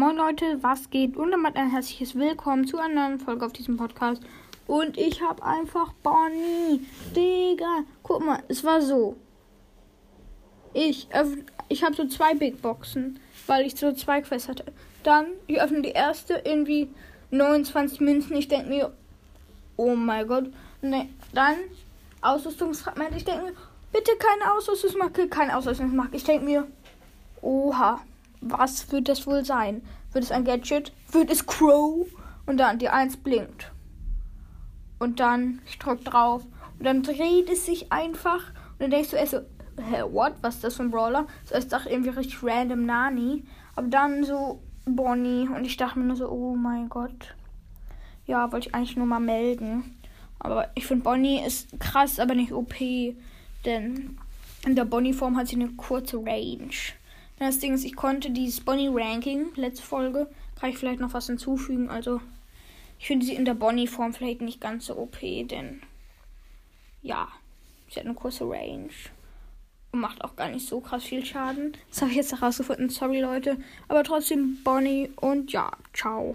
Moin Leute, was geht? Und damit ein herzliches Willkommen zu einer neuen Folge auf diesem Podcast. Und ich habe einfach Bonnie. Digga, guck mal, es war so. Ich, ich habe so zwei Big Boxen, weil ich so zwei Quests hatte. Dann, ich öffne die erste, irgendwie 29 Münzen. Ich denke mir, oh mein Gott. Ne, dann Ausrüstungsfragment. Ich denke mir, bitte keine Ausrüstungsmarke, keine Ausrüstungsmarke. Ich denke mir, oha was wird das wohl sein? Wird es ein Gadget? Wird es Crow? Und dann die 1 blinkt. Und dann, ich drück drauf. Und dann dreht es sich einfach. Und dann denkst du erst so, hä, what? Was ist das für ein Brawler? So, ich dachte irgendwie richtig random Nani. Aber dann so Bonnie. Und ich dachte mir nur so, oh mein Gott. Ja, wollte ich eigentlich nur mal melden. Aber ich finde Bonnie ist krass, aber nicht OP. Denn in der Bonnie-Form hat sie eine kurze Range. Das Ding ist, ich konnte dieses Bonnie Ranking, letzte Folge, kann ich vielleicht noch was hinzufügen. Also, ich finde sie in der Bonnie-Form vielleicht nicht ganz so OP, denn ja, sie hat eine kurze Range und macht auch gar nicht so krass viel Schaden. Das habe ich jetzt herausgefunden. Sorry, Leute. Aber trotzdem Bonnie und ja, ciao.